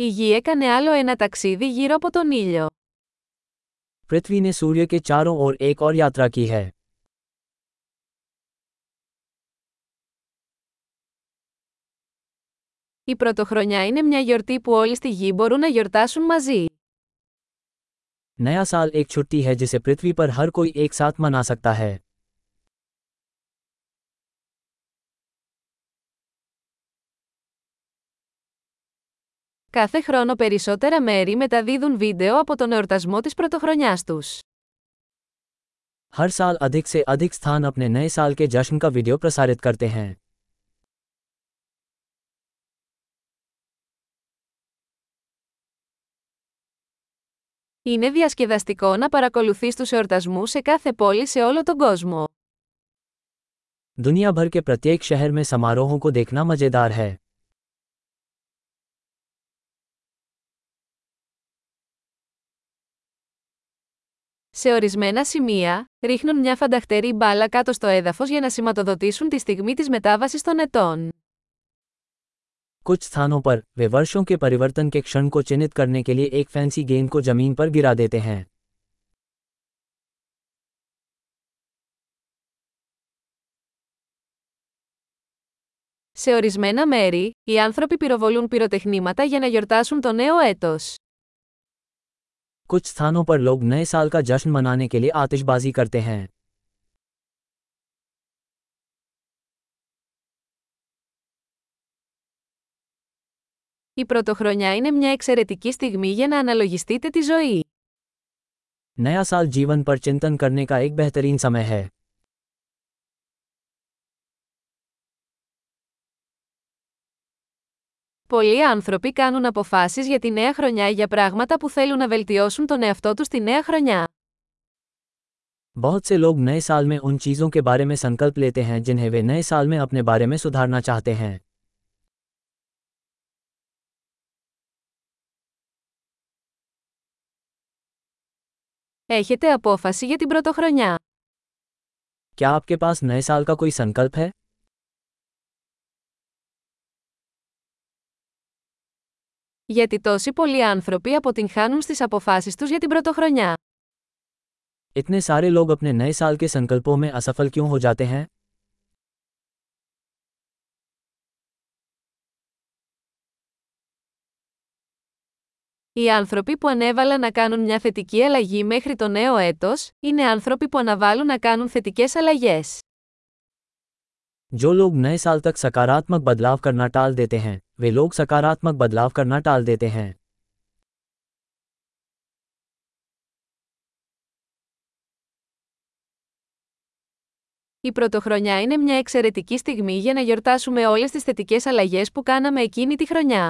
Η Γη έκανε άλλο ένα ταξίδι γύρω από τον ήλιο. पृथ्वी ने सूर्य के चारों ओर एक और यात्रा की है Η Πρωτοχρονιά είναι μια γιορτή που όλοι στη Γη μπορούν να γιορτάσουν μαζί. नया साल एक छुट्टी है जिसे पृथ्वी पर हर कोई एक साथ मना सकता है Κάθε χρόνο περισσότερα μέρη μεταδίδουν βίντεο από τον εορτασμό της Πρωτοχρονιάς τους. हर साल अधिक से अधिक स्थान अपने नए साल के जश्न का वीडियो प्रसारित करते हैं Είναι διασκεδαστικό να παρακολουθείς τους εορτασμούς σε κάθε πόλη σε όλο τον κόσμο. दुनिया भर के प्रत्येक शहर में समारोहों को देखना मजेदार है Σε ορισμένα σημεία, ρίχνουν μια φανταχτερή μπάλα κάτω στο έδαφος για να σηματοδοτήσουν τη στιγμή της μετάβασης των ετών. कुछ स्थानों पर वे वर्षों के परिवर्तन के क्षण को चिन्हित करने के लिए एक फैंसी गेंद को जमीन पर गिरा देते हैं Σε ορισμένα μέρη, οι άνθρωποι πυροβολούν πυροτεχνήματα για να γιορτάσουν το νέο έτος. कुछ स्थानों पर लोग नए साल का जश्न मनाने के लिए आतिशबाजी करते हैं Η Πρωτοχρονιά είναι μια εξαιρετική στιγμή για να αναλογιστείτε τη ζωή. नया साल जीवन पर चिंतन करने का एक बेहतरीन समय है Πολλοί άνθρωποι κάνουν αποφάσεις για τη νέα χρονιά για πράγματα που θέλουν να βελτιώσουν τον εαυτό τους τη νέα χρονιά. बहुत से लोग नए साल में उन चीज़ों के बारे में संकल्प लेते हैं जिन्हें वे नए साल में अपने बारे में सुधारना चाहते हैं Έχετε απόφαση για την Πρωτοχρονιά. क्या आपके पास नए साल का कोई संकल्प है Γιατί τόσοι πολλοί άνθρωποι αποτυγχάνουν στις αποφάσεις τους για την Πρωτοχρονιά. इतने सारे लोग अपने नए साल के संकल्पों में असफल क्यों हो जाते हैं Οι άνθρωποι που ανέβαλαν να κάνουν μια θετική αλλαγή μέχρι το νέο έτος, είναι άνθρωποι που αναβάλουν να κάνουν θετικές αλλαγές. जो लोग नए साल तक सकारात्मक बदलाव करना टाल देते हैं वे लोग सकारात्मक बदलाव करना टाल देते हैं Η Πρωτοχρονιά είναι μια εξαιρετική στιγμή για να γιορτάσουμε όλες τις θετικές αλλαγές που κάναμε εκείνη τη χρονιά.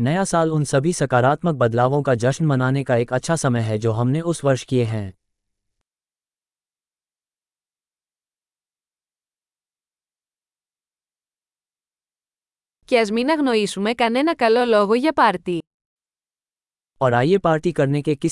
नया साल उन सभी सकारात्मक बदलावों का जश्न मनाने का एक अच्छा समय है जो हमने उस वर्ष किए हैं Και ας μην αγνοήσουμε κανένα καλό λόγο για πάρτι. और आइए पार्टी करने के किसी